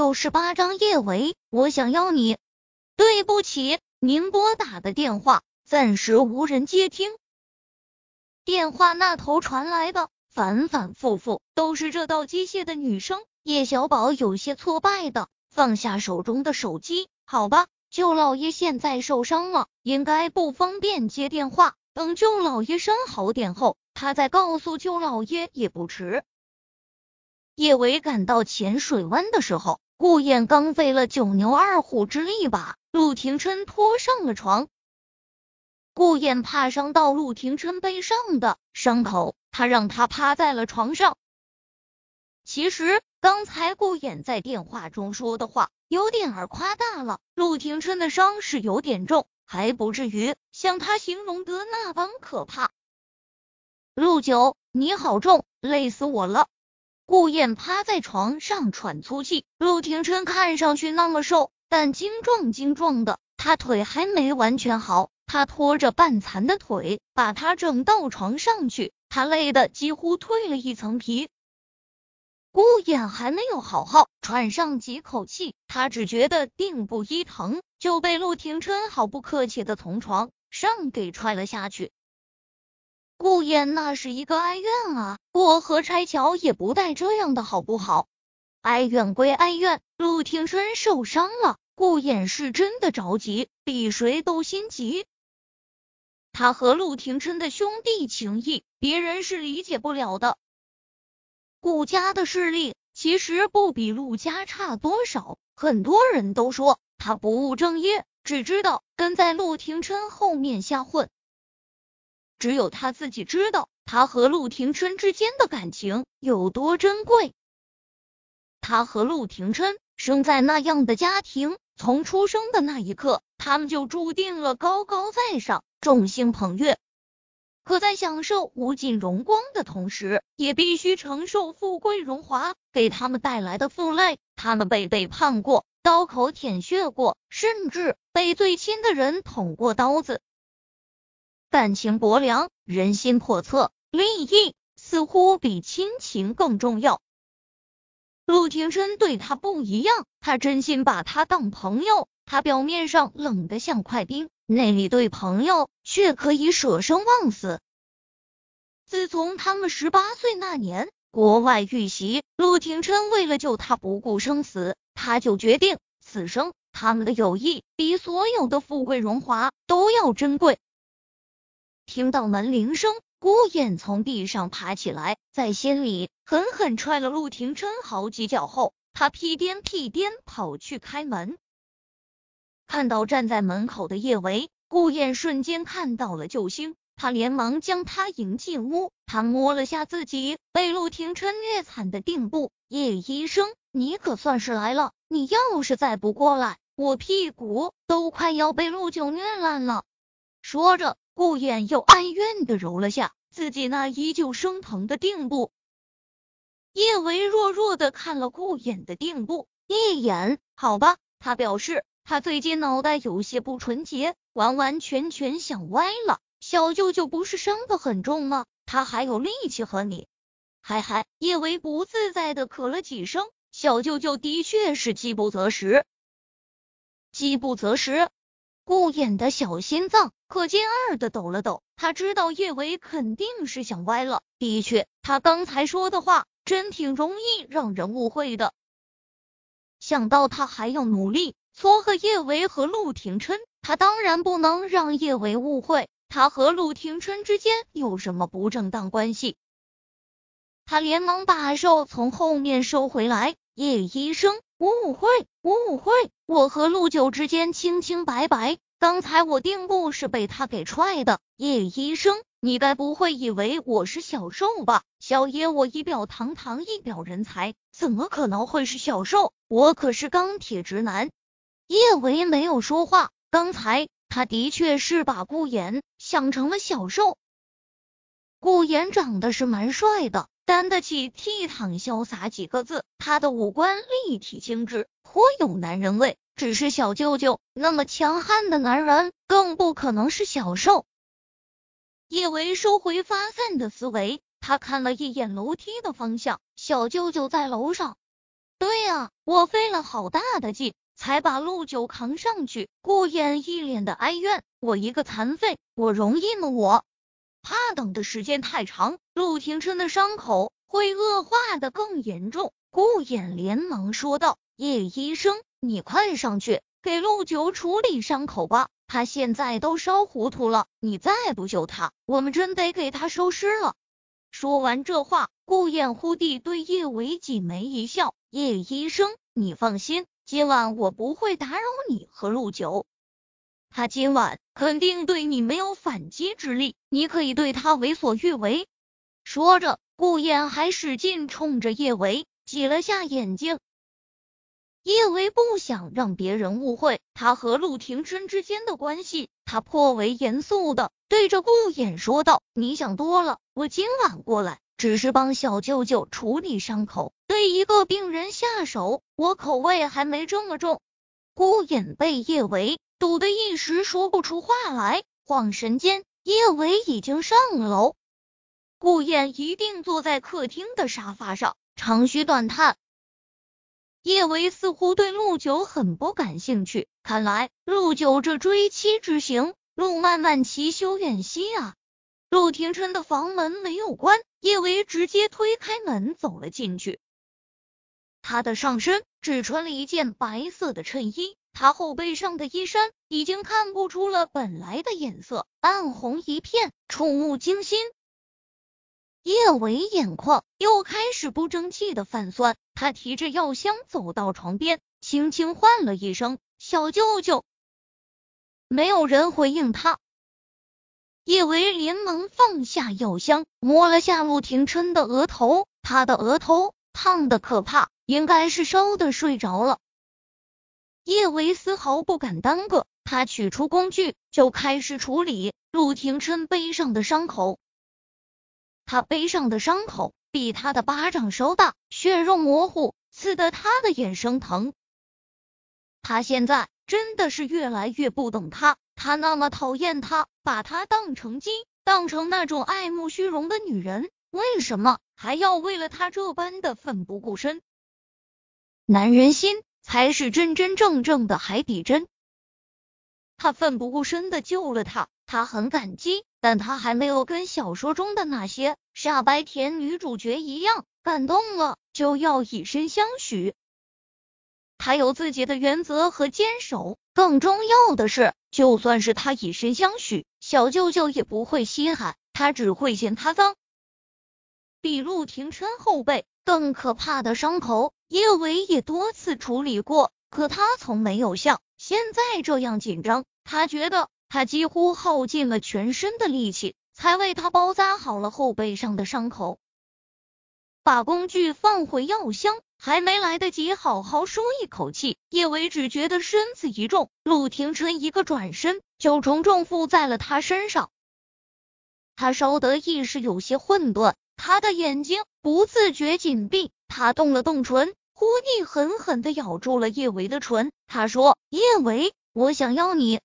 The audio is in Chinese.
六十八章叶维，我想要你。对不起，您拨打的电话暂时无人接听。电话那头传来的反反复复都是这道机械的女声。叶小宝有些挫败的放下手中的手机。好吧，舅老爷现在受伤了，应该不方便接电话。等舅老爷伤好点后，他再告诉舅老爷也不迟。叶维赶到浅水湾的时候，顾燕刚费了九牛二虎之力把陆廷琛拖上了床。顾燕怕伤到陆廷琛背上的伤口，他让他趴在了床上。其实刚才顾燕在电话中说的话有点儿夸大了，陆廷琛的伤是有点重，还不至于像他形容的那般可怕。陆九，你好重，累死我了。顾燕趴在床上喘粗气，陆廷琛看上去那么瘦，但精壮精壮的，他腿还没完全好。他拖着半残的腿，把他整到床上去，他累得几乎蜕了一层皮。顾燕还没有好好喘上几口气，他只觉得腚部一疼，就被陆廷琛毫不客气的从床上给踹了下去。顾燕那是一个哀怨啊，过河拆桥也不带这样的好不好？哀怨归哀怨，陆廷琛受伤了，顾燕是真的着急，比谁都心急。他和陆廷琛的兄弟情谊，别人是理解不了的。顾家的势力其实不比陆家差多少，很多人都说他不务正业，只知道跟在陆廷琛后面瞎混。只有他自己知道，他和陆廷琛之间的感情有多珍贵。他和陆廷琛生在那样的家庭，从出生的那一刻，他们就注定了高高在上。众星捧月，可在享受无尽荣光的同时，也必须承受富贵荣华给他们带来的负累。他们被背叛过，刀口舔血过，甚至被最亲的人捅过刀子。感情薄凉，人心叵测，利益似乎比亲情更重要。陆廷琛对他不一样，他真心把他当朋友。他表面上冷得像块冰。内里对朋友却可以舍生忘死。自从他们十八岁那年国外遇袭，陆廷琛为了救他不顾生死，他就决定此生他们的友谊比所有的富贵荣华都要珍贵。听到门铃声，顾燕从地上爬起来，在心里狠狠踹了陆廷琛好几脚后，他屁颠屁颠跑去开门。看到站在门口的叶维，顾燕瞬间看到了救星，他连忙将他迎进屋。他摸了下自己被陆廷琛虐惨的腚部，叶医生，你可算是来了！你要是再不过来，我屁股都快要被陆九虐烂了。说着，顾燕又哀怨的揉了下自己那依旧生疼的腚部。叶维弱弱的看了顾燕的腚部一眼，好吧，他表示。他最近脑袋有些不纯洁，完完全全想歪了。小舅舅不是伤的很重吗？他还有力气和你？嗨嗨，叶维不自在的咳了几声。小舅舅的确是饥不择食，饥不择食。顾衍的小心脏可劲儿的抖了抖，他知道叶维肯定是想歪了。的确，他刚才说的话真挺容易让人误会的。想到他还要努力。撮合叶维和陆廷琛，他当然不能让叶维误会他和陆廷琛之间有什么不正当关系。他连忙把手从后面收回来。叶医生，我误会，我误会，我和陆九之间清清白白。刚才我腚部是被他给踹的。叶医生，你该不会以为我是小受吧？小爷我仪表堂堂，一表人才，怎么可能会是小受？我可是钢铁直男。叶维没有说话，刚才他的确是把顾言想成了小受。顾言长得是蛮帅的，担得起倜傥潇洒几个字，他的五官立体精致，颇有男人味。只是小舅舅那么强悍的男人，更不可能是小受。叶维收回发散的思维，他看了一眼楼梯的方向，小舅舅在楼上。对啊，我费了好大的劲才把陆九扛上去。顾燕一脸的哀怨，我一个残废，我容易吗？我怕等的时间太长，陆廷琛的伤口会恶化的更严重。顾衍连忙说道：“叶医生，你快上去给陆九处理伤口吧，他现在都烧糊涂了，你再不救他，我们真得给他收尸了。”说完这话，顾衍忽地对叶维挤眉一笑。叶医生，你放心，今晚我不会打扰你和陆九。他今晚肯定对你没有反击之力，你可以对他为所欲为。说着，顾燕还使劲冲着叶维挤了下眼睛。叶维不想让别人误会他和陆廷琛之间的关系，他颇为严肃的对着顾燕说道：“你想多了，我今晚过来。”只是帮小舅舅处理伤口，对一个病人下手，我口味还没这么重。顾衍被叶维堵得一时说不出话来，恍神间，叶维已经上楼。顾衍一定坐在客厅的沙发上，长吁短叹。叶维似乎对陆九很不感兴趣，看来陆九这追妻之行，路漫漫其修远兮啊。陆廷琛的房门没有关，叶维直接推开门走了进去。他的上身只穿了一件白色的衬衣，他后背上的衣衫已经看不出了本来的颜色，暗红一片，触目惊心。叶维眼眶又开始不争气的泛酸，他提着药箱走到床边，轻轻唤了一声“小舅舅”，没有人回应他。叶维连忙放下药箱，摸了下陆廷琛的额头，他的额头烫的可怕，应该是烧的睡着了。叶维丝毫不敢耽搁，他取出工具就开始处理陆廷琛背上的伤口。他背上的伤口比他的巴掌稍大，血肉模糊，刺得他的眼生疼。他现在真的是越来越不懂他。他那么讨厌他，把他当成鸡，当成那种爱慕虚荣的女人，为什么还要为了他这般的奋不顾身？男人心才是真真正正的海底针。他奋不顾身的救了他，他很感激，但他还没有跟小说中的那些傻白甜女主角一样，感动了就要以身相许。他有自己的原则和坚守，更重要的是，就算是他以身相许，小舅舅也不会稀罕，他只会嫌他脏。比陆廷琛后背更可怕的伤口，叶维也多次处理过，可他从没有像现在这样紧张。他觉得他几乎耗尽了全身的力气，才为他包扎好了后背上的伤口。把工具放回药箱。还没来得及好好舒一口气，叶维只觉得身子一重，陆廷琛一个转身就重重附在了他身上。他稍得意识有些混沌，他的眼睛不自觉紧闭，他动了动唇，忽地狠狠的咬住了叶维的唇。他说：“叶维，我想要你。”